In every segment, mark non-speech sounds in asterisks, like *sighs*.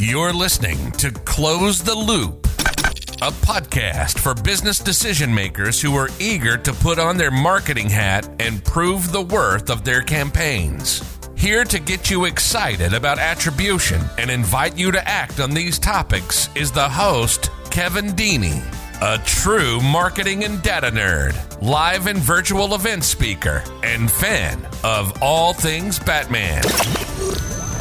You're listening to Close the Loop, a podcast for business decision makers who are eager to put on their marketing hat and prove the worth of their campaigns. Here to get you excited about attribution and invite you to act on these topics is the host, Kevin Deeney, a true marketing and data nerd, live and virtual event speaker, and fan of all things Batman.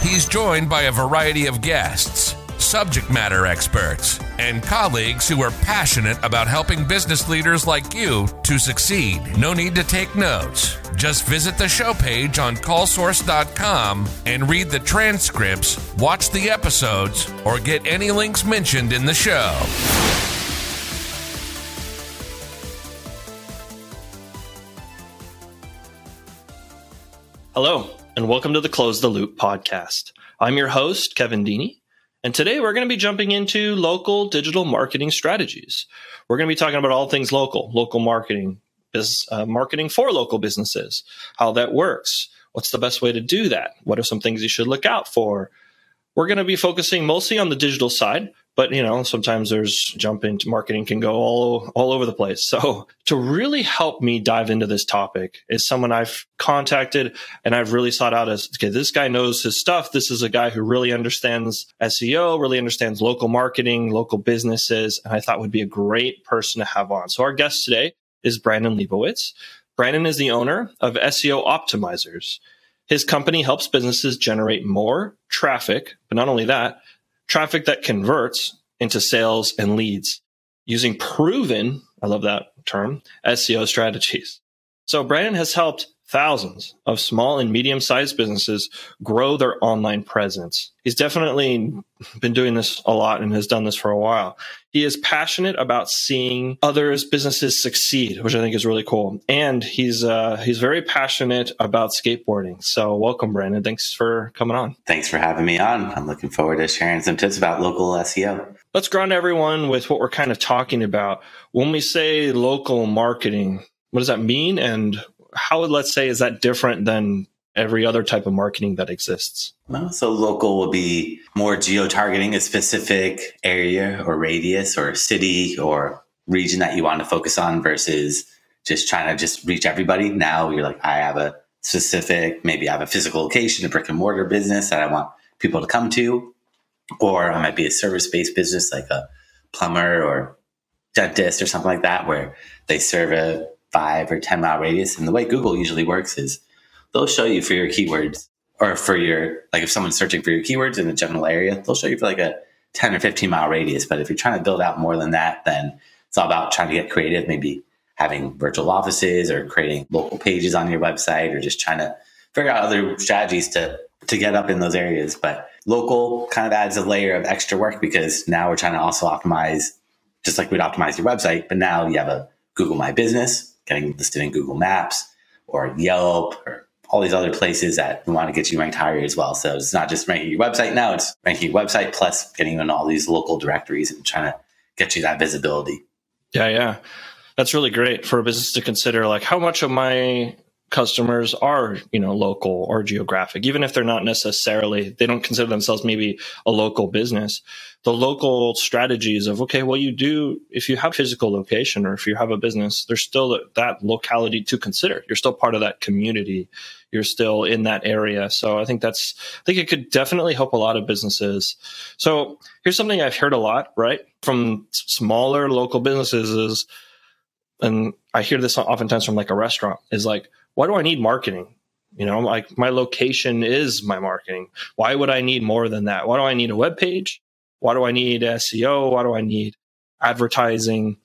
He's joined by a variety of guests, subject matter experts, and colleagues who are passionate about helping business leaders like you to succeed. No need to take notes. Just visit the show page on callsource.com and read the transcripts, watch the episodes, or get any links mentioned in the show. Hello, and welcome to the Close the Loop podcast. I'm your host, Kevin Deeney, and today we're going to be jumping into local digital marketing strategies. We're going to be talking about all things local, local marketing, business, uh, marketing for local businesses, how that works, what's the best way to do that, what are some things you should look out for. We're going to be focusing mostly on the digital side, but you know sometimes there's jump into marketing can go all all over the place. So to really help me dive into this topic is someone i've contacted and i've really sought out as okay this guy knows his stuff. This is a guy who really understands seo really understands local marketing local businesses and i thought would be a great person to have on. So our guest today is brandon leibowitz. Brandon is the owner of seo optimizers. His company helps businesses generate more traffic but not only that traffic that converts into sales and leads using proven, I love that term, SEO strategies. So Brandon has helped thousands of small and medium sized businesses grow their online presence. He's definitely been doing this a lot and has done this for a while. He is passionate about seeing others businesses succeed, which I think is really cool. And he's uh, he's very passionate about skateboarding. So welcome, Brandon. Thanks for coming on. Thanks for having me on. I'm looking forward to sharing some tips about local SEO. Let's ground everyone with what we're kind of talking about. When we say local marketing, what does that mean? And how, let's say, is that different than every other type of marketing that exists? Well, so local will be more geo targeting a specific area or radius or city or region that you want to focus on versus just trying to just reach everybody. Now you're like, I have a specific, maybe I have a physical location, a brick and mortar business that I want people to come to, or I might be a service based business like a plumber or dentist or something like that, where they serve a five or 10 mile radius. And the way Google usually works is they'll show you for your keywords or for your, like if someone's searching for your keywords in a general area, they'll show you for like a 10 or 15 mile radius. But if you're trying to build out more than that, then it's all about trying to get creative, maybe having virtual offices or creating local pages on your website or just trying to figure out other strategies to, to get up in those areas. But local kind of adds a layer of extra work because now we're trying to also optimize just like we'd optimize your website, but now you have a Google My Business, getting listed in Google Maps or Yelp or all these other places that want to get you ranked higher as well. So it's not just ranking your website now, it's ranking your website plus getting in all these local directories and trying to get you that visibility. Yeah, yeah. That's really great for a business to consider like how much of my customers are you know local or geographic even if they're not necessarily they don't consider themselves maybe a local business. The local strategies of okay well you do if you have physical location or if you have a business there's still that locality to consider. You're still part of that community. You're still in that area. So i think that's i think it could definitely help a lot of businesses. So here's something i've heard a lot right from smaller local businesses is and i hear this oftentimes from like a restaurant is like why do I need marketing? You know, like my location is my marketing. Why would I need more than that? Why do I need a web page? Why do I need SEO? Why do I need advertising?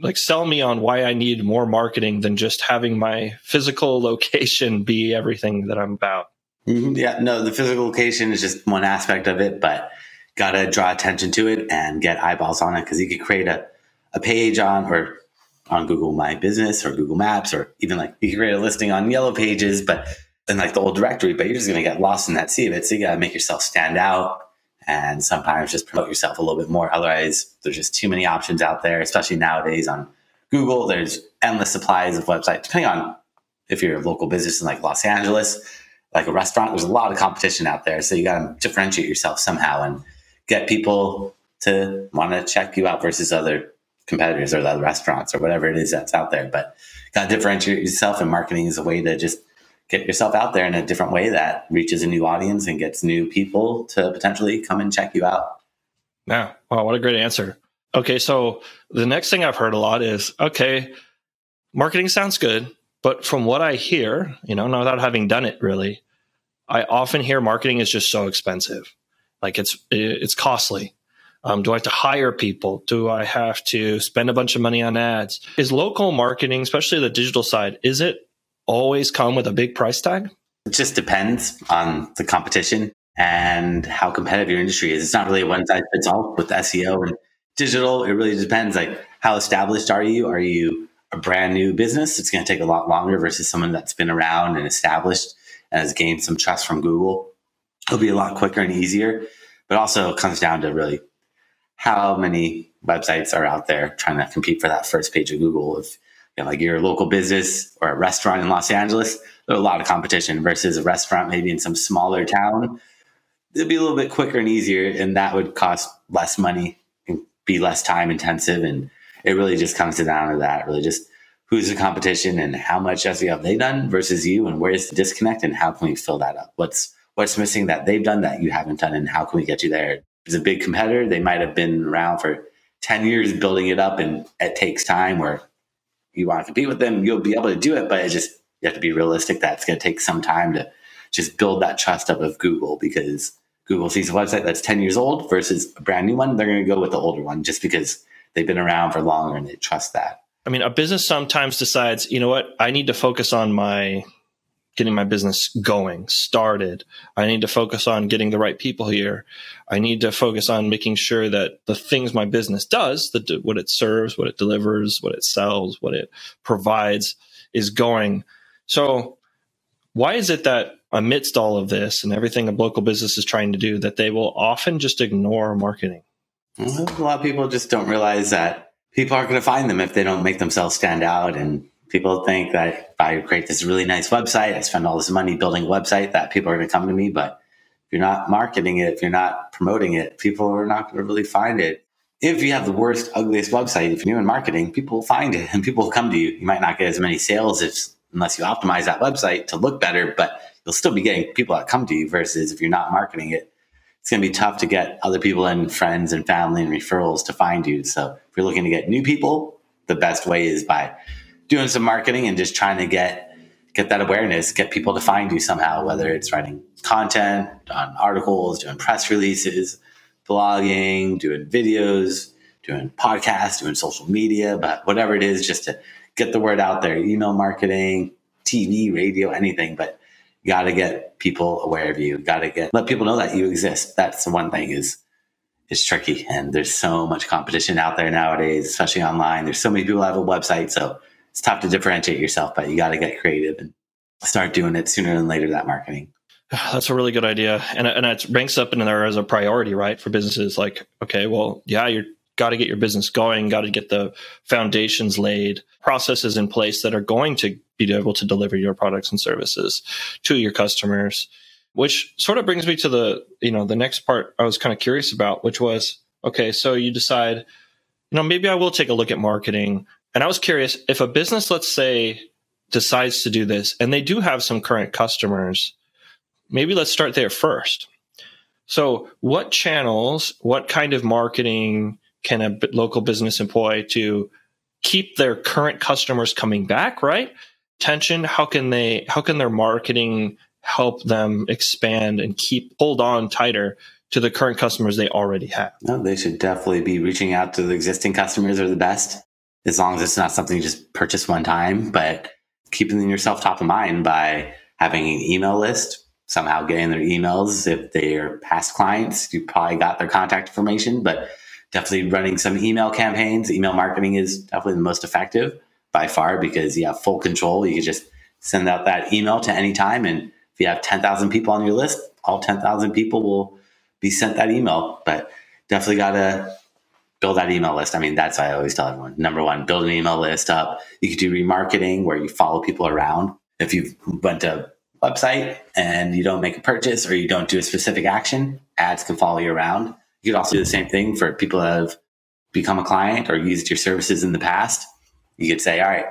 Like sell me on why I need more marketing than just having my physical *laughs* location be everything that I'm about. Mm-hmm. Yeah, no, the physical location is just one aspect of it, but got to draw attention to it and get eyeballs on it because you could create a, a page on or on Google My Business or Google Maps, or even like you can create a listing on Yellow Pages, but in like the old directory, but you're just going to get lost in that sea of it. So you got to make yourself stand out and sometimes just promote yourself a little bit more. Otherwise, there's just too many options out there, especially nowadays on Google. There's endless supplies of websites, depending on if you're a local business in like Los Angeles, like a restaurant, there's a lot of competition out there. So you got to differentiate yourself somehow and get people to want to check you out versus other competitors or the restaurants or whatever it is that's out there. But got to differentiate yourself, and marketing is a way to just get yourself out there in a different way that reaches a new audience and gets new people to potentially come and check you out. Yeah. Wow. What a great answer. Okay. So the next thing I've heard a lot is okay, marketing sounds good, but from what I hear, you know, not without having done it really, I often hear marketing is just so expensive. Like it's, it's costly. Um, do I have to hire people? Do I have to spend a bunch of money on ads? Is local marketing, especially the digital side, is it always come with a big price tag? It just depends on the competition and how competitive your industry is. It's not really a one size fits all with SEO and digital. It really depends. Like how established are you? Are you a brand new business? It's going to take a lot longer versus someone that's been around and established and has gained some trust from Google. It'll be a lot quicker and easier, but also it comes down to really how many websites are out there trying to compete for that first page of Google. If you know, like your local business or a restaurant in Los Angeles, there's a lot of competition versus a restaurant maybe in some smaller town. It'd be a little bit quicker and easier, and that would cost less money and be less time intensive. And it really just comes down to that. Really, just who's the competition and how much SEO have they done versus you, and where's the disconnect, and how can we fill that up? What's what's missing that they've done that you haven't done, and how can we get you there? Is a big competitor. They might have been around for 10 years building it up and it takes time where you want to compete with them, you'll be able to do it, but it just, you have to be realistic that it's going to take some time to just build that trust up of Google because Google sees a website that's 10 years old versus a brand new one. They're going to go with the older one just because they've been around for longer and they trust that. I mean, a business sometimes decides, you know what, I need to focus on my getting my business going, started. I need to focus on getting the right people here. I need to focus on making sure that the things my business does, the, what it serves, what it delivers, what it sells, what it provides is going. So why is it that amidst all of this and everything a local business is trying to do that they will often just ignore marketing? A lot of people just don't realize that people aren't going to find them if they don't make themselves stand out and people think that if I create this really nice website, I spend all this money building a website that people are going to come to me. But if you're not marketing it, if you're not promoting it, people are not going to really find it. If you have the worst, ugliest website, if you're new in marketing, people will find it *laughs* and people will come to you. You might not get as many sales if, unless you optimize that website to look better, but you'll still be getting people that come to you versus if you're not marketing it, it's going to be tough to get other people and friends and family and referrals to find you. So if you're looking to get new people, the best way is by doing some marketing and just trying to get get that awareness, get people to find you somehow, whether it's writing content on articles, doing press releases, blogging, doing videos, doing podcasts, doing social media, but whatever it is, just to get the word out there, email marketing, TV, radio, anything, but you got to get people aware of you. Got to get let people know that you exist. That's the one thing is is tricky, and there's so much competition out there nowadays, especially online. There's so many people have a website, so it's tough to differentiate yourself, but you got to get creative and start doing it sooner than later. That marketing. *sighs* That's a really good idea, and and it ranks up in there as a priority, right, for businesses. Like, okay, well, yeah, you got to get your business going, got to get the foundations laid, processes in place that are going to be able to deliver your products and services to your customers. Which sort of brings me to the you know the next part I was kind of curious about, which was okay, so you decide, you know, maybe I will take a look at marketing and I was curious if a business, let's say, decides to do this and they do have some current customers, maybe let's start there first. So, what channels, what kind of marketing can a local business employ to keep their current customers coming back, right? Tension, how can they how can their marketing help them expand and keep hold on tighter to the current customers they already have? No, they should definitely be reaching out to the existing customers are the best as long as it's not something you just purchase one time, but keeping yourself top of mind by having an email list, somehow getting their emails. If they're past clients, you probably got their contact information, but definitely running some email campaigns. Email marketing is definitely the most effective by far because you have full control. You can just send out that email to any time. And if you have 10,000 people on your list, all 10,000 people will be sent that email. But definitely got to build that email list. I mean, that's I always tell everyone. Number one, build an email list up. You could do remarketing where you follow people around. If you went to a website and you don't make a purchase or you don't do a specific action, ads can follow you around. You could also do the same thing for people that have become a client or used your services in the past. You could say, all right,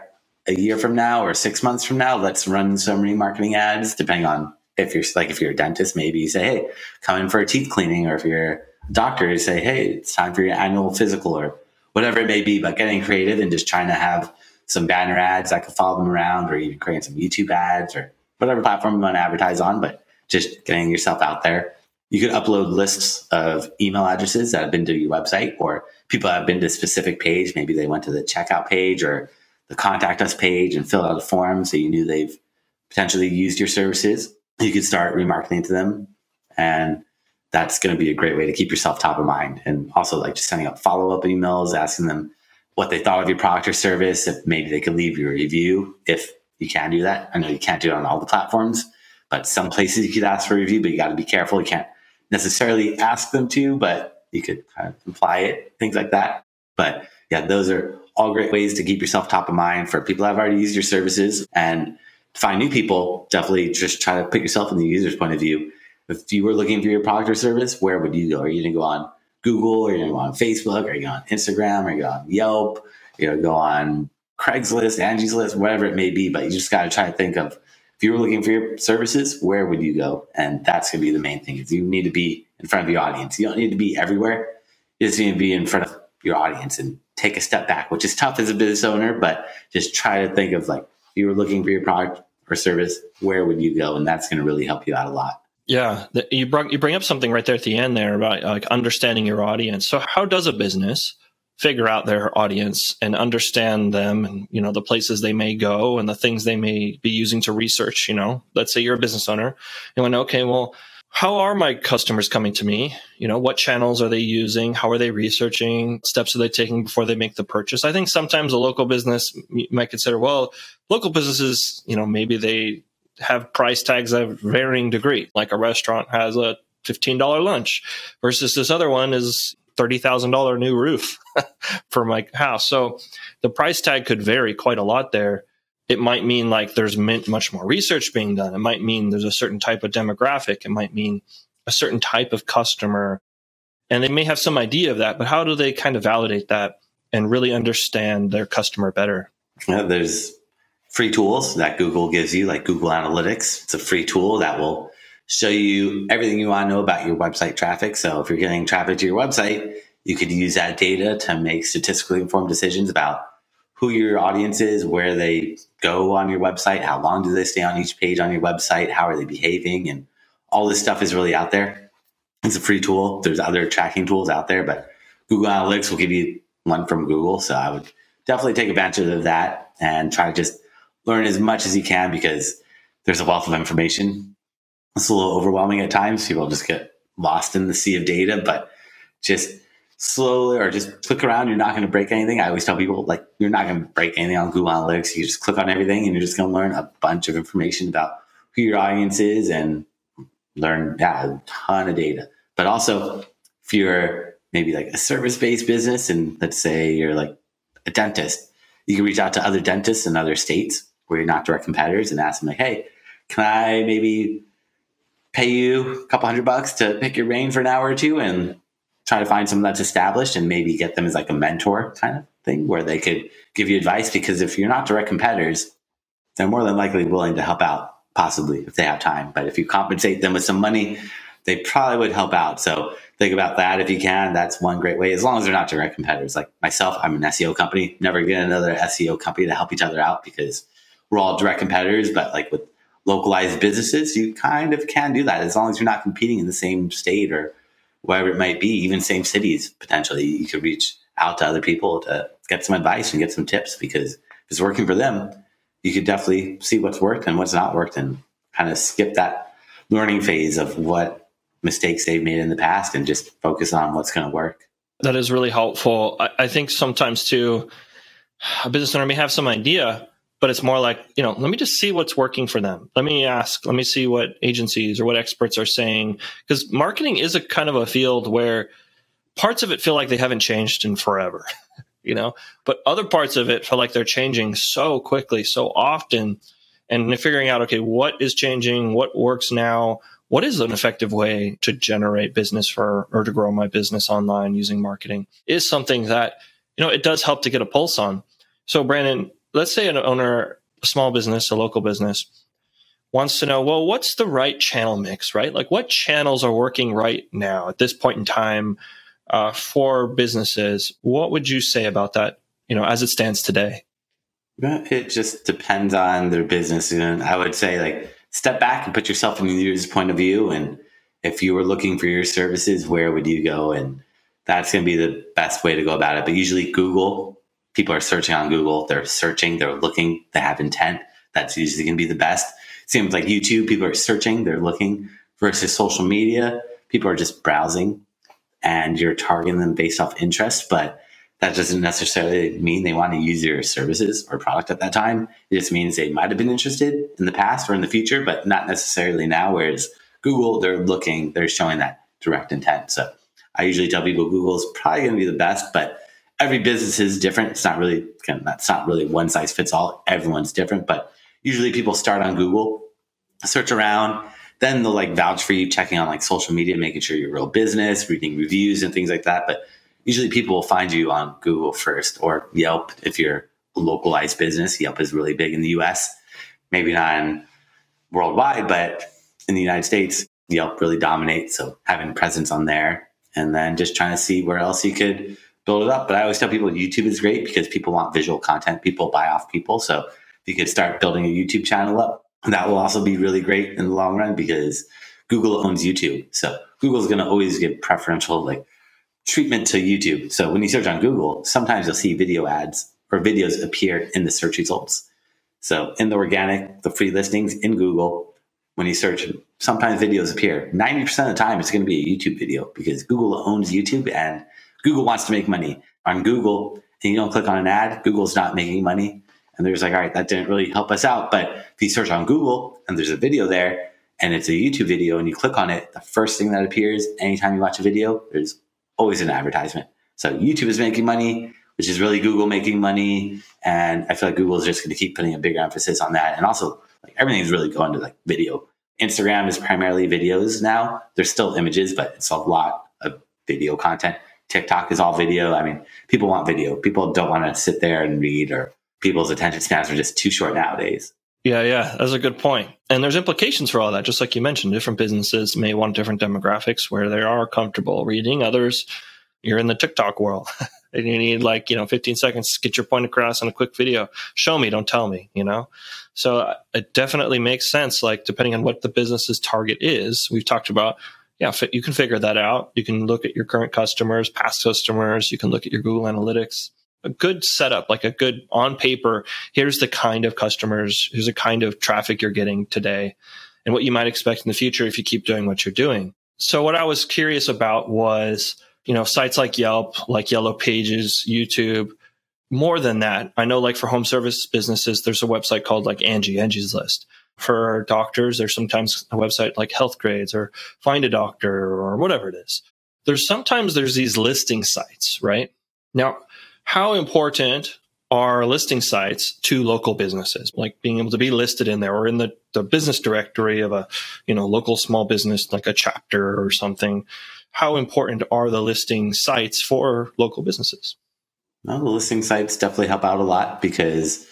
a year from now or six months from now, let's run some remarketing ads, depending on if you're like, if you're a dentist, maybe you say, hey, come in for a teeth cleaning. Or if you're doctor, say, hey, it's time for your annual physical or whatever it may be. But getting creative and just trying to have some banner ads that could follow them around or even creating some YouTube ads or whatever platform you want to advertise on, but just getting yourself out there. You could upload lists of email addresses that have been to your website or people have been to a specific page. Maybe they went to the checkout page or the contact us page and filled out a form so you knew they've potentially used your services. You could start remarketing to them. And that's going to be a great way to keep yourself top of mind. And also, like just sending up follow up emails, asking them what they thought of your product or service, if maybe they could leave you a review if you can do that. I know you can't do it on all the platforms, but some places you could ask for a review, but you got to be careful. You can't necessarily ask them to, but you could kind of imply it, things like that. But yeah, those are all great ways to keep yourself top of mind for people that have already used your services and find new people. Definitely just try to put yourself in the user's point of view. If you were looking for your product or service, where would you go? Are you going to go on Google? Are you going to go on Facebook? Are you going on Instagram? Are you going on Yelp? You know, go on Craigslist, Angie's List, whatever it may be. But you just got to try to think of if you were looking for your services, where would you go? And that's going to be the main thing. Is you need to be in front of the audience. You don't need to be everywhere. You just need to be in front of your audience and take a step back, which is tough as a business owner, but just try to think of like, if you were looking for your product or service, where would you go? And that's going to really help you out a lot. Yeah, you bring you bring up something right there at the end there about like understanding your audience. So, how does a business figure out their audience and understand them, and you know the places they may go and the things they may be using to research? You know, let's say you're a business owner, and want to okay, well, how are my customers coming to me? You know, what channels are they using? How are they researching? Steps are they taking before they make the purchase? I think sometimes a local business you might consider, well, local businesses, you know, maybe they have price tags of varying degree. Like a restaurant has a $15 lunch versus this other one is $30,000 new roof *laughs* for my house. So the price tag could vary quite a lot there it might mean like there's much more research being done. It might mean there's a certain type of demographic. It might mean a certain type of customer. And they may have some idea of that, but how do they kind of validate that and really understand their customer better? Yeah, there's free tools that Google gives you, like Google Analytics. It's a free tool that will show you everything you want to know about your website traffic. So if you're getting traffic to your website, you could use that data to make statistically informed decisions about who your audience is, where they go on your website, how long do they stay on each page on your website, how are they behaving, and all this stuff is really out there. It's a free tool. There's other tracking tools out there, but Google Analytics will give you one from Google. So I would definitely take advantage of that and try to just learn as much as you can because there's a wealth of information. It's a little overwhelming at times. People just get lost in the sea of data, but just slowly or just click around. You're not going to break anything. I always tell people like you're not going to break anything on Google Analytics. You just click on everything and you're just going to learn a bunch of information about who your audience is and learn yeah, a ton of data. But also if you're maybe like a service based business and let's say you're like a dentist, you can reach out to other dentists in other states where you're not direct competitors and ask them like, Hey, can I maybe pay you a couple hundred bucks to pick your brain for an hour or two and try to find someone that's established and maybe get them as like a mentor kind of thing where they could give you advice? Because if you're not direct competitors they're more than likely willing to help out possibly if they have time. But if you compensate them with some money they probably would help out. So think about that if you can. That's one great way. As long as they're not direct competitors. Like myself i'm an seo company. Never get another seo company to help each other out because we're all direct competitors but like with localized businesses you kind of can do that as long as you're not competing in the same state or wherever it might be, even same cities, potentially, you could reach out to other people to get some advice and get some tips because if it's working for them, you could definitely see what's worked and what's not worked and kind of skip that learning phase of what mistakes they've made in the past and just focus on what's going to work. That is really helpful. I, I think sometimes too, a business owner may have some idea, but it's more like you know let me just see what's working for them. Let me ask let me see what agencies or what experts are saying because marketing is a kind of a field where parts of it feel like they haven't changed in forever *laughs* you know? But other parts of it feel like they're changing so quickly so often and figuring out okay what is changing? What works now? What is an effective way to generate business for or to grow my business online using marketing is something that you know it does help to get a pulse on. So brandon let's say an owner a small business a local business wants to know well what's the right channel mix right like what channels are working right now at this point in time uh, for businesses what would you say about that you know as it stands today it just depends on their business and i would say like step back and put yourself in the user's point of view. And if you were looking for your services, where would you go? And that's going to be the best way to go about it. But usually, Google, people are searching on Google. They're searching, they're looking, they have intent. That's usually going to be the best. Seems like YouTube, people are searching, they're looking versus social media. People are just browsing and you're targeting them based off interest. But that doesn't necessarily mean they want to use your services or product at that time. It just means they might have been interested in the past or in the future, but not necessarily now. Whereas Google, they're looking, they're showing that direct intent. So I usually tell people Google is probably going to be the best, but every business is different. It's not really, that's not really one size fits all. Everyone's different, but usually people start on Google, search around, then they'll like vouch for you, checking on like social media, making sure you're real business, reading reviews and things like that. But usually people will find you on Google first or Yelp if you're a localized business. Yelp is really big in the US, maybe not worldwide, but in the United States, Yelp really dominates. So having presence on there and then just trying to see where else you could build it up. But I always tell people YouTube is great because people want visual content. People buy off people. So if you could start building a YouTube channel up, that will also be really great in the long run because Google owns YouTube. So Google's going to always give preferential like treatment to YouTube. So when you search on Google, sometimes you'll see video ads or videos appear in the search results. So in the organic, the free listings in Google, when you search, sometimes videos appear. 90% of the time, it's going to be a YouTube video because Google owns YouTube and Google wants to make money on Google. And you don't click on an ad, Google's not making money. And there's like, all right, that didn't really help us out. But if you search on Google and there's a video there and it's a YouTube video and you click on it, the first thing that appears anytime you watch a video, there's always an advertisement. So YouTube is making money, which is really Google making money. And I feel like Google is just going to keep putting a bigger emphasis on that. And also, like everything's really going to like video. Instagram is primarily videos now. There's still images, but it's a lot of video content. TikTok is all video. I mean, people want video. People don't want to sit there and read, or people's attention spans are just too short nowadays. Yeah, yeah, that's a good point. And there's implications for all that. Just like you mentioned, different businesses may want different demographics where they are comfortable reading. Others, you're in the TikTok world *laughs* and you need like, you know, 15 seconds to get your point across in a quick video. Show me, don't tell me, you know? So uh, it definitely makes sense. Like, depending on what the business's target is, we've talked about, yeah, you can figure that out. You can look at your current customers, past customers. You can look at your Google Analytics a good setup, like a good on paper, here's the kind of customers, here's the kind of traffic you're getting today and what you might expect in the future if you keep doing what you're doing. So what I was curious about was, you know, sites like Yelp, like Yellow Pages, YouTube, more than that. I know like for home service businesses, there's a website called like Angie, Angie's List. For doctors, there's sometimes a website like Healthgrades or Find a Doctor or whatever it is. There's sometimes there's these listing sites, right? Now, how important are listing sites to local businesses, like being able to be listed in there or in the, the business directory of a, you know, local small business, like a chapter or something. How important are the listing sites for local businesses? Well, the listing sites definitely help out a lot because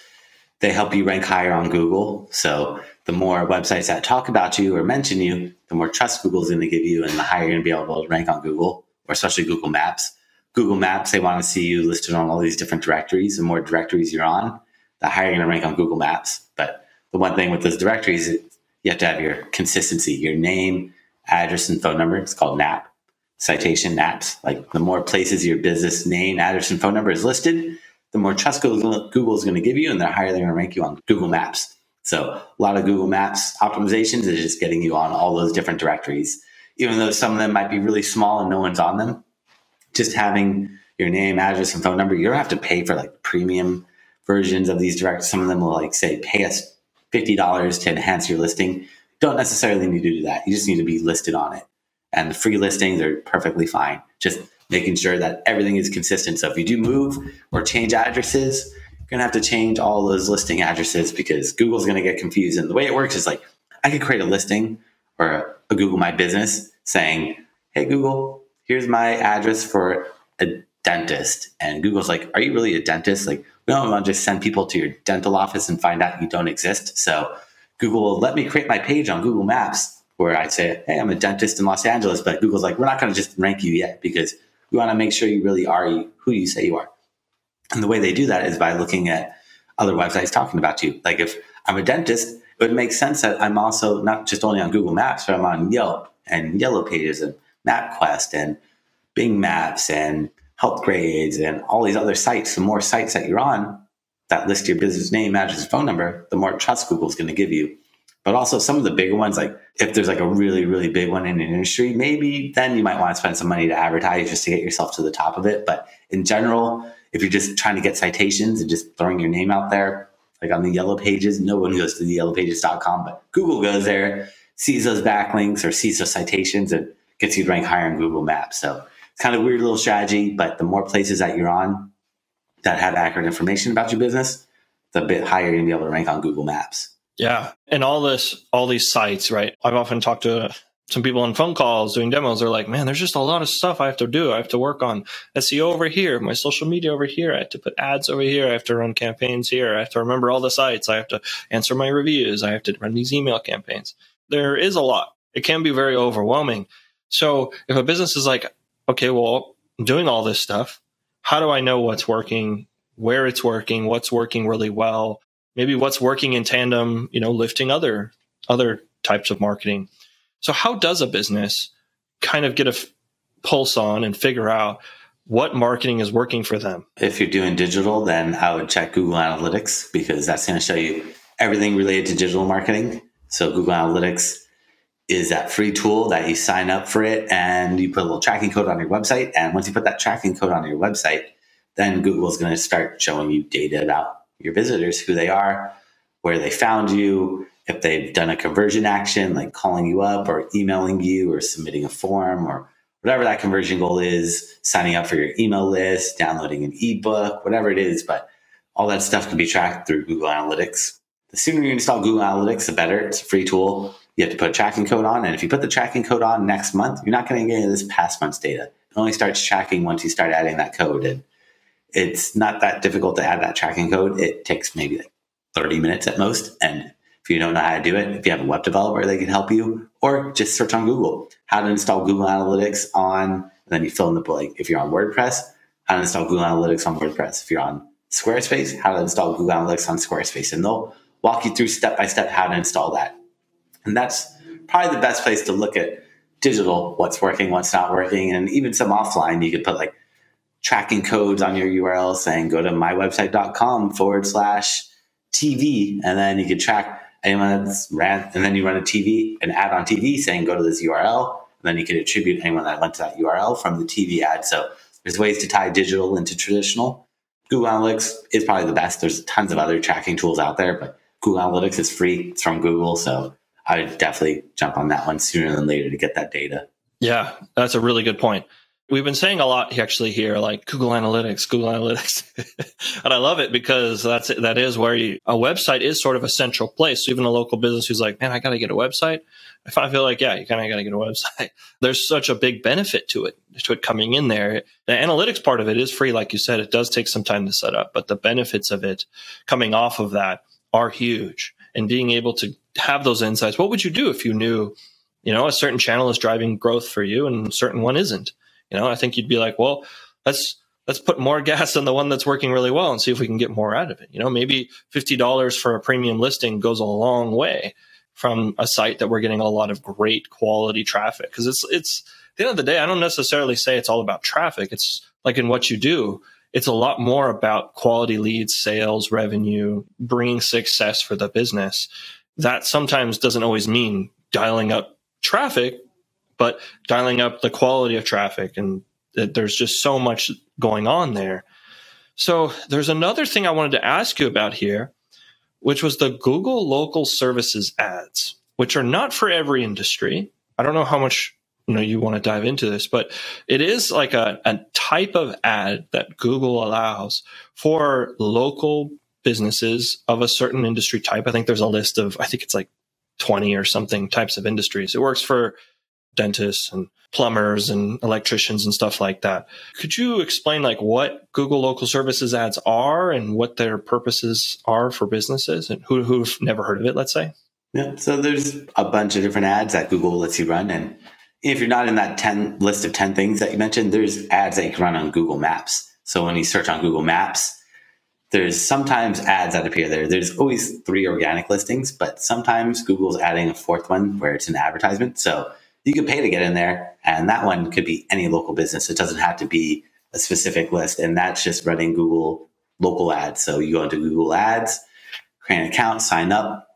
they help you rank higher on Google. So the more websites that talk about you or mention you, the more trust Google's going to give you and the higher you're going to be able to rank on Google or especially Google Maps. Google Maps, they want to see you listed on all these different directories. The more directories you're on, the higher you're going to rank on Google Maps. But the one thing with those directories, you have to have your consistency, your name, address, and phone number. It's called NAP, citation NAPs. Like the more places your business name, address, and phone number is listed, the more trust Google is going to give you, and the higher they're going to rank you on Google Maps. So a lot of Google Maps optimizations is just getting you on all those different directories. Even though some of them might be really small and no one's on them, just having your name, address, and phone number, you don't have to pay for like premium versions of these directories. Some of them will like say, pay us $50 to enhance your listing. Don't necessarily need to do that. You just need to be listed on it. And the free listings are perfectly fine. Just making sure that everything is consistent. So if you do move or change addresses, going to have to change all those listing addresses because Google's going to get confused. And the way it works is like, I could create a listing or a Google My Business saying, Hey, Google, here's my address for a dentist. And Google's like, Are you really a dentist? Like, we don't want to just send people to your dental office and find out you don't exist. So Google will let me create my page on Google Maps where I say, Hey, I'm a dentist in Los Angeles. But Google's like, We're not going to just rank you yet because we want to make sure you really are who you say you are. And the way they do that is by looking at other websites talking about you. Like if I'm a dentist, it would make sense that I'm also not just only on Google Maps, but I'm on Yelp and Yellow Pages and MapQuest and Bing Maps and Healthgrades and all these other sites. The more sites that you're on that list your business name, address, phone number, the more trust Google's going to give you. But also some of the bigger ones, like if there's like a really, really big one in an industry, maybe then you might want to spend some money to advertise just to get yourself to the top of it. But in general, if you're just trying to get citations and just throwing your name out there, like on the yellow pages, no one goes to the yellowpages.com, but Google goes there, sees those backlinks or sees those citations and gets you to rank higher in Google Maps. So it's kind of weird little strategy, but the more places that you're on that have accurate information about your business, the bit higher you're gonna be able to rank on Google Maps. Yeah. And all this, all these sites, right? I've often talked to some people on phone calls doing demos. They're like, man, there's just a lot of stuff I have to do. I have to work on SEO over here, my social media over here. I have to put ads over here. I have to run campaigns here. I have to remember all the sites. I have to answer my reviews. I have to run these email campaigns. There is a lot. It can be very overwhelming. So if a business is like, okay, well, I'm doing all this stuff. How do I know what's working, where it's working, what's working really well? Maybe what's working in tandem, you know, lifting other other types of marketing. So how does a business kind of get a f- pulse on and figure out what marketing is working for them? If you're doing digital, then I would check Google Analytics because that's going to show you everything related to digital marketing. So Google Analytics is that free tool that you sign up for it and you put a little tracking code on your website. And once you put that tracking code on your website, then Google is going to start showing you data about your visitors, who they are, where they found you, if they've done a conversion action like calling you up or emailing you or submitting a form or whatever that conversion goal is, signing up for your email list, downloading an ebook, whatever it is. But all that stuff can be tracked through Google Analytics. The sooner you install Google Analytics, the better. It's a free tool. You have to put a tracking code on. And if you put the tracking code on next month, you're not going to get any of this past month's data. It only starts tracking once you start adding that code. And it's not that difficult to add that tracking code. It takes maybe like 30 minutes at most. And if you don't know how to do it, if you have a web developer, they can help you, or just search on Google how to install Google Analytics on, and then you fill in the blank. If you're on WordPress, how to install Google Analytics on WordPress. If you're on Squarespace, how to install Google Analytics on Squarespace. And they'll walk you through step by step how to install that. And that's probably the best place to look at digital, what's working, what's not working. And even some offline, you could put like tracking codes on your URL saying go to mywebsite.com forward slash TV. And then you could track anyone that's ran, and then you run a TV, an ad on TV saying go to this URL. And then you can attribute anyone that went to that URL from the TV ad. So there's ways to tie digital into traditional. Google Analytics is probably the best. There's tons of other tracking tools out there, but Google Analytics is free. It's from Google. So I would definitely jump on that one sooner than later to get that data. Yeah, that's a really good point. We've been saying a lot actually here, like Google Analytics, Google Analytics, *laughs* and I love it because that's that is where you, a website is sort of a central place. So even a local business who's like, man, I got to get a website. If I feel like, yeah, you kind of got to get a website. *laughs* There's such a big benefit to it, to it coming in there. The analytics part of it is free, like you said. It does take some time to set up, but the benefits of it coming off of that are huge. And being able to have those insights. What would you do if you knew, you know, a certain channel is driving growth for you and a certain one isn't? You know, I think you'd be like, well, let's let's put more *laughs* gas on the one that's working really well and see if we can get more out of it. You know, maybe fifty dollars for a premium listing goes a long way from a site that we're getting a lot of great quality traffic because it's it's at the end of the day, I don't necessarily say it's all about traffic. It's like in what you do, it's a lot more about quality leads, sales, revenue, bringing success for the business. That sometimes doesn't always mean dialing up traffic, but dialing up the quality of traffic. And there's just so much going on there. So there's another thing I wanted to ask you about here, which was the Google local services ads, which are not for every industry. I don't know how much you know you want to dive into this but it is like a, a type of ad that google allows for local businesses of a certain industry type i think there's a list of i think it's like 20 or something types of industries. It works for dentists and plumbers and electricians and stuff like that. Could you explain like what Google local services ads are and what their purposes are for businesses and who, who've never heard of it, let's say? Yeah. So there's a bunch of different ads that Google lets you run. And if you're not in that 10 list of 10 things that you mentioned, there's ads that you can run on Google Maps. So when you search on Google Maps, there's sometimes ads that appear there. There's always three organic listings, but sometimes Google's adding a fourth one where it's an advertisement. So you can pay to get in there, and that one could be any local business. It doesn't have to be a specific list, and that's just running Google local ads. So you go into Google Ads, create an account, sign up,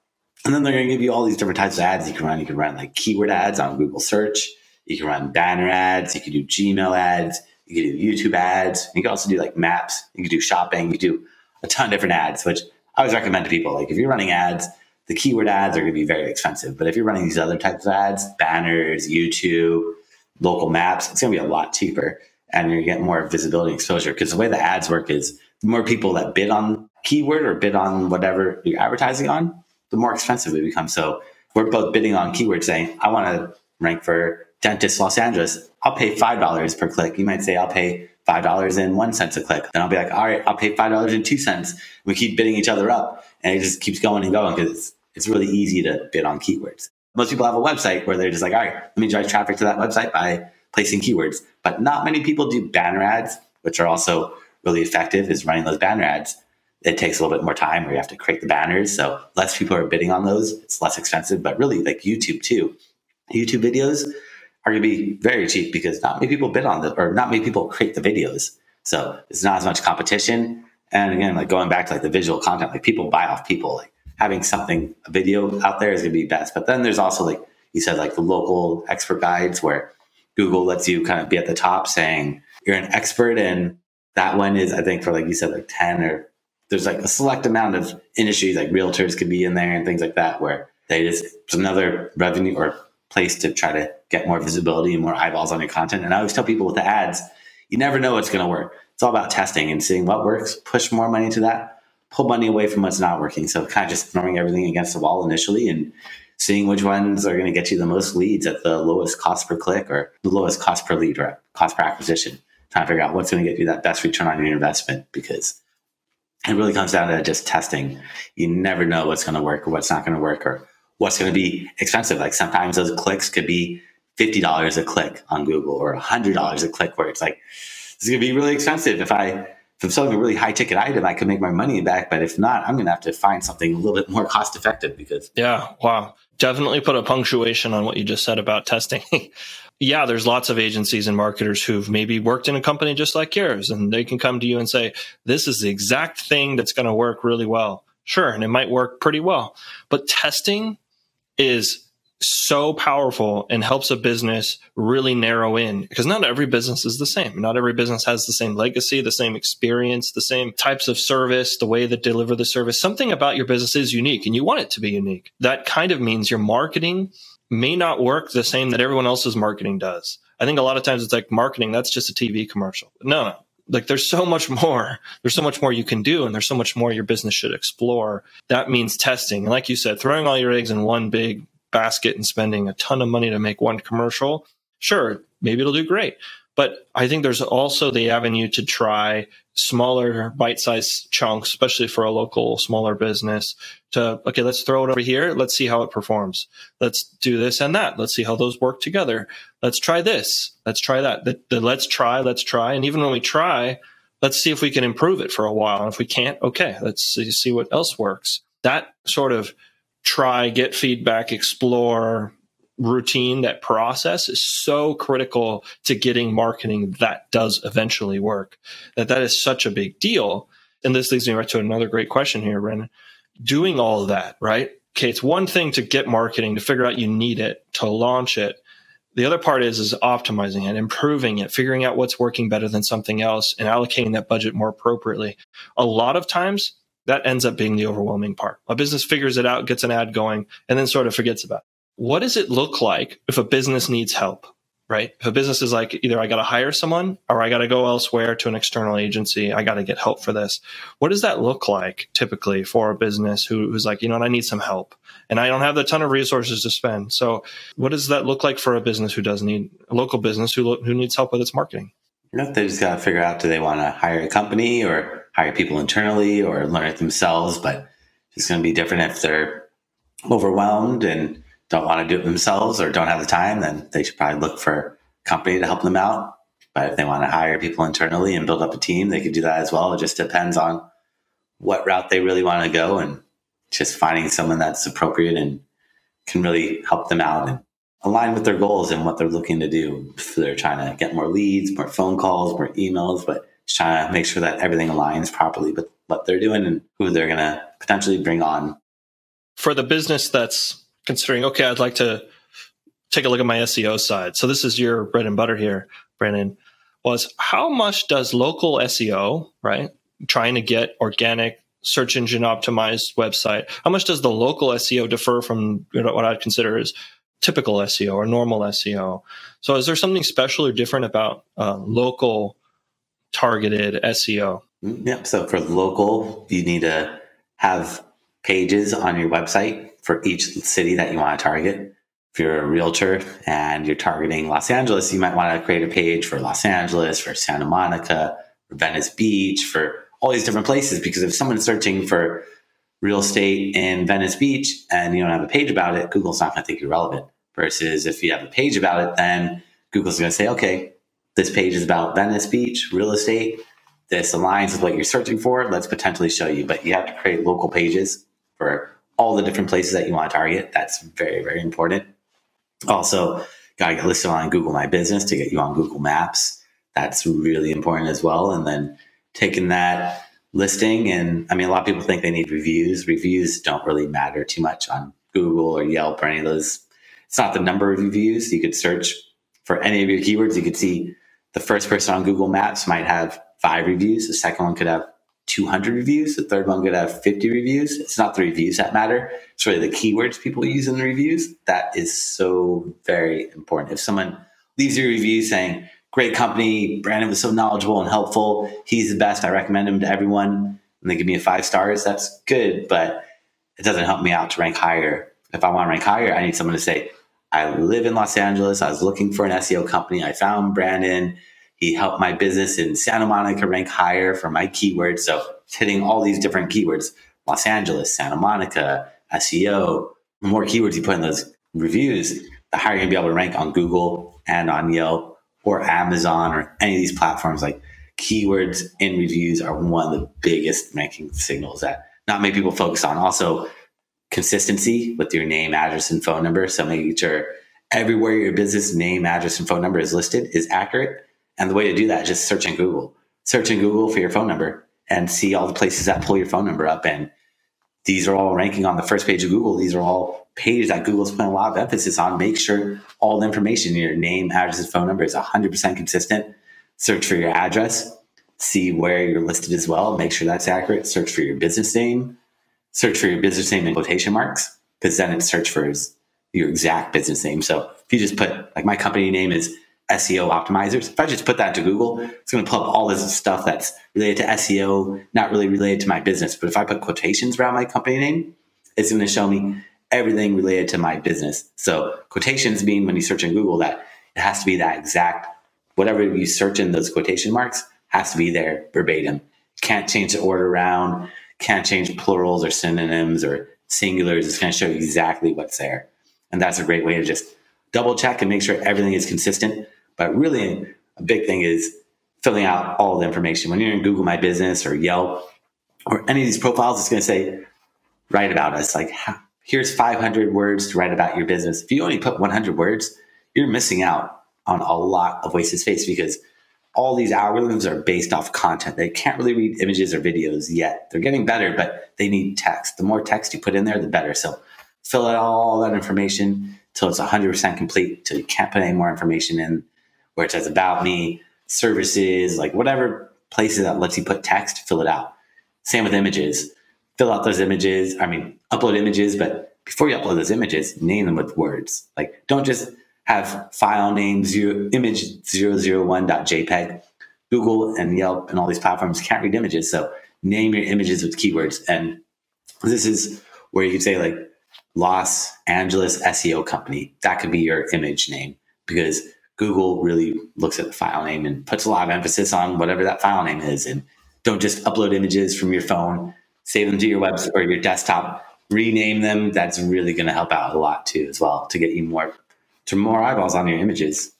and then they're going to give you all these different types of ads you can run. You can run like keyword ads on Google search. You can run banner ads. You can do Gmail ads. You can do YouTube ads. You can also do like maps. You can do shopping. You can do a ton of different ads, which I always recommend to people. Like if you're running ads, the keyword ads are going to be very expensive. But if you're running these other types of ads, banners, YouTube, local maps, it's going to be a lot cheaper and you're going to get more visibility exposure. Because the way the ads work is the more people that bid on keyword or bid on whatever you're advertising on, the more expensive it becomes. So we're both bidding on keywords saying, I want to rank for dentist Los Angeles. I'll pay $5 per click. You might say, I'll pay $5 and one cent a click. Then I'll be like, all right, I'll pay $5 and two cents. We keep bidding each other up and it just keeps going and going because it's, it's really easy to bid on keywords. Most people have a website where they're just like, all right, let me drive traffic to that website by placing keywords. But not many people do banner ads, which are also really effective is running those banner ads. It takes a little bit more time where you have to create the banners. So less people are bidding on those. It's less expensive, but really like YouTube too. YouTube videos are going to be very cheap because not many people bid on the, or not many people create the videos. So it's not as much competition. And again, like going back to like the visual content, like people buy off people. Like having something, a video out there is going to be best. But then there's also like you said, like the local expert guides where Google lets you kind of be at the top saying you're an expert. And that one is, I think, for like you said, like 10 or there's like a select amount of industries, like realtors could be in there and things like that, where they just, it's another revenue or place to try to get more visibility and more eyeballs on your content. And I always tell people with the ads, you never know what's going to work. It's all about testing and seeing what works, push more money to that, pull money away from what's not working. So kind of just throwing everything against the wall initially and seeing which ones are going to get you the most leads at the lowest cost per click or the lowest cost per lead or cost per acquisition. Trying to figure out what's going to get you that best return on your investment because it really comes down to just testing. You never know what's going to work or what's not going to work or what's going to be expensive. Like sometimes those clicks could be $50 a click on Google or $100 a click where it's like, this is going to be really expensive. If I, if I'm selling a really high ticket item, I can make my money back. But if not, I'm going to have to find something a little bit more cost effective because. Yeah. Wow. Definitely put a punctuation on what you just said about testing. *laughs* yeah, there's lots of agencies and marketers who've maybe worked in a company just like yours and they can come to you and say, this is the exact thing that's going to work really well. Sure. And it might work pretty well, but testing is so powerful and helps a business really narrow in because not every business is the same. Not every business has the same legacy, the same experience, the same types of service, the way that deliver the service. Something about your business is unique and you want it to be unique. That kind of means your marketing may not work the same that everyone else's marketing does. I think a lot of times it's like marketing, that's just a TV commercial. No, no. Like there's so much more. There's so much more you can do and there's so much more your business should explore. That means testing. And like you said, throwing all your eggs in one big basket and spending a ton of money to make one commercial, sure, maybe it'll do great. But I think there's also the avenue to try smaller bite-sized chunks, especially for a local smaller business to, okay, let's throw it over here. Let's see how it performs. Let's do this and that. Let's see how those work together. Let's try this. Let's try that. The, the let's try, let's try. And even when we try, let's see if we can improve it for a while. And if we can't, okay, let's see, see what else works. That sort of try, get feedback, explore routine, that process is so critical to getting marketing that does eventually work. That that is such a big deal. And this leads me right to another great question here, Brendan. Doing all of that, right? Okay, it's one thing to get marketing, to figure out you need it, to launch it. The other part is is optimizing it, improving it, figuring out what's working better than something else, and allocating that budget more appropriately. A lot of times that ends up being the overwhelming part. A business figures it out, gets an ad going, and then sort of forgets about it. What does it look like if a business needs help? right? If a business is like either I got to hire someone or I got to go elsewhere to an external agency, I got to get help for this. What does that look like typically for a business who, who's like, you know what, I need some help and I don't have the ton of resources to spend. So what does that look like for a business who does need a local business who, who needs help with its marketing? You know, they just got to figure out, do they want to hire a company or hire people internally or learn it themselves? But it's going to be different if they're overwhelmed and don't want to do it themselves or don't have the time, then they should probably look for a company to help them out. But if they want to hire people internally and build up a team, they could do that as well. It just depends on what route they really want to go and just finding someone that's appropriate and can really help them out and align with their goals and what they're looking to do. If they're trying to get more leads, more phone calls, more emails, but just trying to make sure that everything aligns properly with what they're doing and who they're going to potentially bring on. For the business that's considering, okay, I'd like to take a look at my SEO side. So this is your bread and butter here, Brandon. Was how much does local SEO, right? Trying to get organic search engine optimized website, how much does the local SEO differ from you know, what I'd consider as typical SEO or normal SEO? So is there something special or different about uh, local targeted SEO? Mm-hmm. Yep. So for local, you need to have pages on your website for each city that you want to target. If you're a realtor and you're targeting Los Angeles, you might want to create a page for Los Angeles, for Santa Monica, for Venice Beach, for all these different places. Because if someone's searching for real estate in Venice Beach and you don't have a page about it, Google's not going to think you're relevant. Versus if you have a page about it, then Google's going to say, okay, this page is about Venice Beach, real estate. This aligns with what you're searching for. Let's potentially show you. But you have to create local pages for all the different places that you want to target. That's very, very important. Also, got to get listed on Google My Business to get you on Google Maps. That's really important as well. And then taking that listing, and I mean, a lot of people think they need reviews. Reviews don't really matter too much on Google or Yelp or any of those. It's not the number of reviews. You could search for any of your keywords. You could see the first person on Google Maps might have five reviews. The second one could have 200 reviews. The third one could have 50 reviews. It's not the reviews that matter. It's really the keywords people use in the reviews. That is so very important. If someone leaves you a review saying, great company, Brandon was so knowledgeable and helpful, he's the best, I recommend him to everyone, and they give me a five stars, that's good, but it doesn't help me out to rank higher. If I want to rank higher, I need someone to say, I live in Los Angeles. I was looking for an SEO company. I found Brandon. He helped my business in Santa Monica rank higher for my keywords. So hitting all these different keywords Los Angeles, Santa Monica, SEO. The more keywords you put in those reviews, the higher you're to be able to rank on Google and on Yelp or Amazon or any of these platforms. Like keywords in reviews are one of the biggest ranking signals that not many people focus on. Also, consistency with your name, address, and phone number. So making sure everywhere your business name, address, and phone number is listed is accurate and the way to do that is just search in Google. Search in Google for your phone number and see all the places that pull your phone number up. And these are all ranking on the first page of Google. These are all pages that Google's putting a lot of emphasis on. Make sure all the information, your name, address, and phone number is 100% consistent. Search for your address. See where you're listed as well. Make sure that's accurate. Search for your business name. Search for your business name in quotation marks because then it search for your exact business name. So if you just put, like my company name is SEO optimizers. If I just put that to Google, it's going to pull up all this stuff that's related to SEO, not really related to my business. But if I put quotations around my company name, it's going to show me everything related to my business. So quotations mean when you search in Google that it has to be that exact, whatever you search in those quotation marks has to be there verbatim. Can't change the order around, can't change plurals or synonyms or singulars. It's going to show you exactly what's there. And that's a great way to just double check and make sure everything is consistent but really, a big thing is filling out all the information. When you're in Google My Business or Yelp or any of these profiles, it's going to say, write about us. Like, here's 500 words to write about your business. If you only put 100 words, you're missing out on a lot of wasted space because all these algorithms are based off content. They can't really read images or videos yet. They're getting better, but they need text. The more text you put in there, the better. So fill out all that information till it's 100% complete, till you can't put any more information in where it says about me, services, like whatever places that lets you put text, fill it out. Same with images. Fill out those images. I mean, upload images, but before you upload those images, name them with words. Like, don't just have file name zero, image 001.jpg. Google and Yelp and all these platforms can't read images. So name your images with keywords. And this is where you could say like Los Angeles SEO company. That could be your image name because Google really looks at the file name and puts a lot of emphasis on whatever that file name is. And don't just upload images from your phone, save them to your website or your desktop, rename them. That's really going to help out a lot too, as well, to get you more to more eyeballs on your images.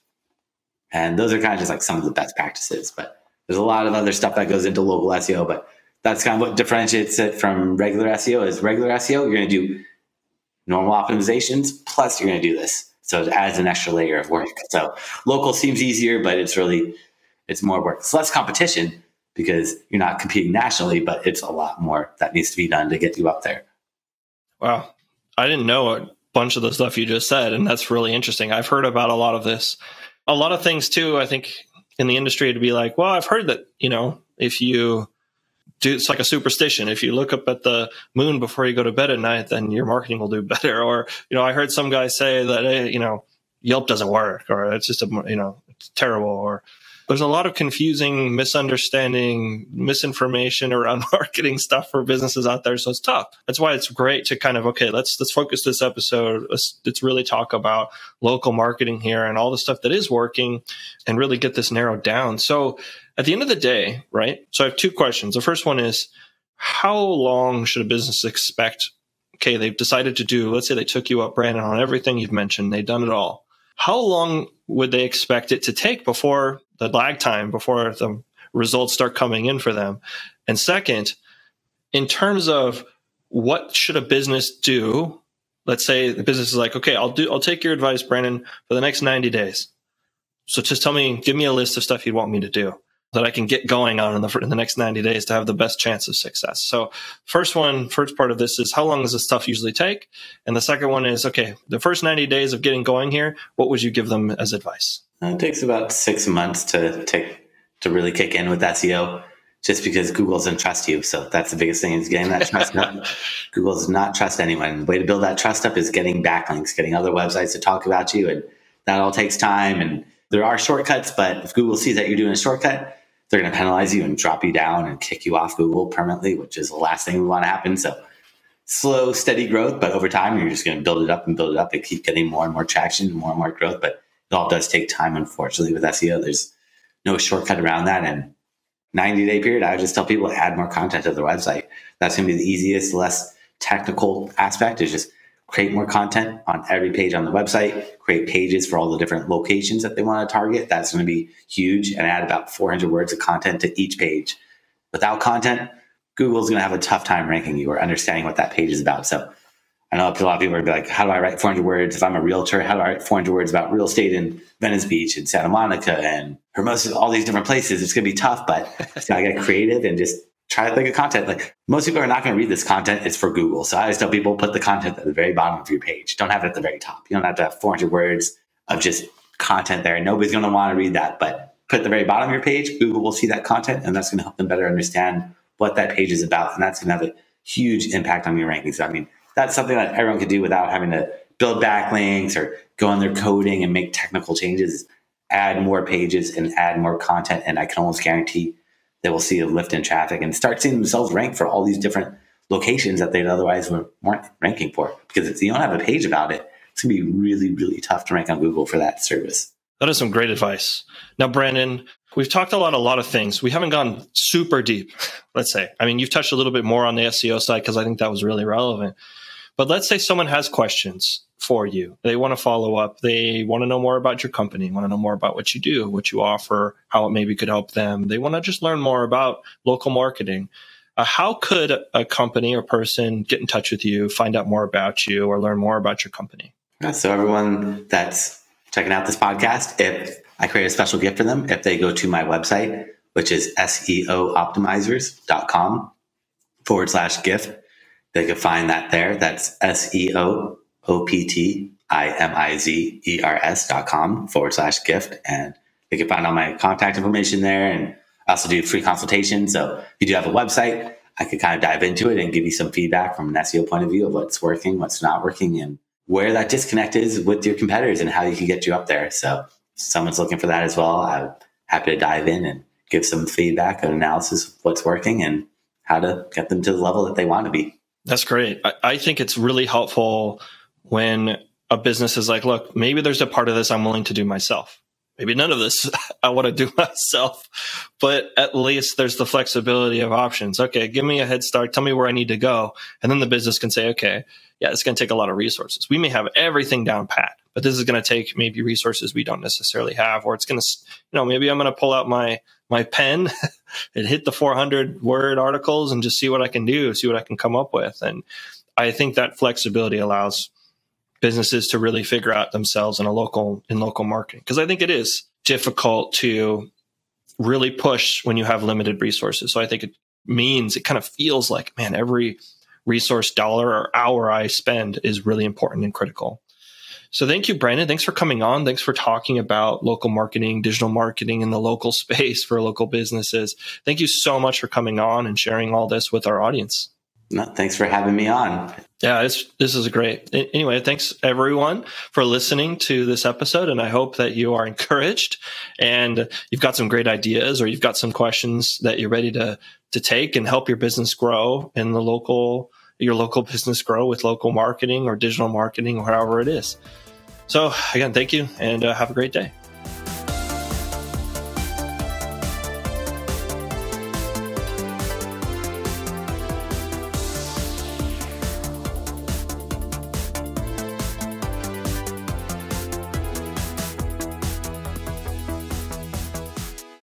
And those are kind of just like some of the best practices. But there's a lot of other stuff that goes into local SEO, but that's kind of what differentiates it from regular SEO is regular SEO, you're going to do normal optimizations, plus you're going to do this. So it adds an extra layer of work. So local seems easier, but it's really, it's more work. It's less competition because you're not competing nationally, but it's a lot more that needs to be done to get you up there. Wow. I didn't know bunch of the stuff you just said, and that's really interesting. I've heard about a lot of this. A lot of things too, I think in the industry to be like, well, I've heard that, you know, if you do it's like a superstition. If you look up at the moon before you go to bed at night, then your marketing will do *laughs* better. Or, you know, I heard some guy say that, hey, you know, Yelp doesn't work or it's just a, you know, it's terrible or there's a lot of confusing, misunderstanding, misinformation around *laughs* marketing stuff for businesses out there. So it's tough. That's why it's great to kind of okay, let's let's focus this episode. Let's, let's really talk about local marketing here and all the stuff that is working, and really get this narrowed down. So at the end of the day, right? So I have two questions. The first one is how long should a business expect? Okay, they've decided to do, let's say they took you up, Brandon, on everything you've mentioned, they've done it all. How long would they expect it to take before the lag time, before the results start coming in for them? And second, in terms of what should a business do? Let's say the business is like, okay, I'll do, I'll take your advice, Brandon, for the next 90 days. So just tell me, give me a list of stuff you'd want me to do that I can get going on in the, in the next 90 days to have the best chance of success. So first one, first part of this is how long does this stuff usually take? And the second one is, okay, the first 90 days of getting going here, what would you give them as advice? Uh, it takes about six months to take, to really kick in with SEO just because Google doesn't trust you. So that's the biggest thing is getting that trust up. *laughs* Google does not trust anyone. The way to build that trust up is getting backlinks, getting other websites to talk about you. And that all takes time. And there are shortcuts, but if Google sees that you're doing a shortcut, they're going to penalize you and drop you down and kick you off Google permanently, which is the last thing we want to happen. So slow, steady growth, but over time, you're just going to build it up and build it up and keep getting more and more traction, and more and more growth. But it all does take time, unfortunately, with SEO. There's no shortcut around that. And 90 day period, I would just tell people to add more content to their website. That's going to be the easiest, less technical aspect is just create more content on every page on the website, create pages for all the different locations that they want to target. That's going to be huge and add about 400 words of content to each page. Without content, Google's going to have a tough time ranking you or understanding what that page is about. So I know a lot of people are be like, how do I write 400 words? If I'm a realtor, how do I write 400 words about real estate in Venice Beach and Santa Monica and Hermosa, all these different places? It's going to be tough, but I get creative and just try to think of content. Like most people are not going to read this content. It's for Google. So I always tell people put the content at the very bottom of your page. Don't have it at the very top. You don't have to have 400 words of just content there. Nobody's going to want to read that, but put at the very bottom of your page. Google will see that content and that's going to help them better understand what that page is about. And that's going to have a huge impact on your rankings. I mean, that's something that everyone could do without having to build backlinks or go on their coding and make technical changes, add more pages and add more content. And I can almost guarantee they will see a lift in traffic and start seeing themselves rank for all these different locations that they otherwise weren't ranking for. Because if you don't have a page about it, it's going to be really, really tough to rank on Google for that service. That is some great advice. Now, Brandon, we've talked a lot, a lot of things. We haven't gone super deep, *laughs* let's say. I mean, you've touched a little bit more on the SEO side because I think that was really relevant. But let's say someone has questions for you. They want to follow up. They want to know more about your company, want to know more about what you do, what you offer, how it maybe could help them. They want to just learn more about local marketing. Uh, how could a company or person get in touch with you, find out more about you, or learn more about your company? So everyone that's checking out this podcast, if I create a special gift for them, if they go to my website, which is seooptimizers.com forward slash gift, they can find that there. That's S E O O P T I M I Z E R S dot com forward slash gift. And they can find all my contact information there. And I also do free consultations. So if you do have a website, I could kind of dive into it and give you some feedback from an SEO point of view of what's working, what's not working, and where that disconnect is with your competitors and how you can get you up there. So if someone's looking for that as well. I'm happy to dive in and give some feedback and analysis of what's working and how to get them to the level that they want to be. That's great. I, I think it's really helpful when a business is like, look, maybe there's a part of this I'm willing to do myself. Maybe none of this *laughs* I want to do *laughs* myself, but at least there's the flexibility of options. Okay, give me a head start. Tell me where I need to go. And then the business can say, okay, yeah, it's going to take a lot of resources. We may have everything down pat, but this is going to take maybe resources we don't necessarily have, or it's going to, you know, maybe I'm going to pull out my my pen and hit the 400 word articles and just see what I can do, see what I can come up with. And I think that flexibility allows businesses to really figure out themselves in a local in local marketing because I think it is difficult to really push when you have limited resources. So I think it means it kind of feels like man every resource dollar or hour I spend is really important and critical. So thank you, Brandon. Thanks for coming on. Thanks for talking about local marketing, digital marketing in the local *laughs* space for local businesses. Thank you so much for coming on and sharing all this with our audience. No, thanks for having me on. Yeah, this this is great. Anyway, thanks everyone for listening to this episode, and I hope that you are *laughs* encouraged and you've got some great ideas or you've got some questions that you're ready to to take and help your business grow in the local your local business grow with local marketing or digital marketing or however it is. So again, thank you and uh, have a great day.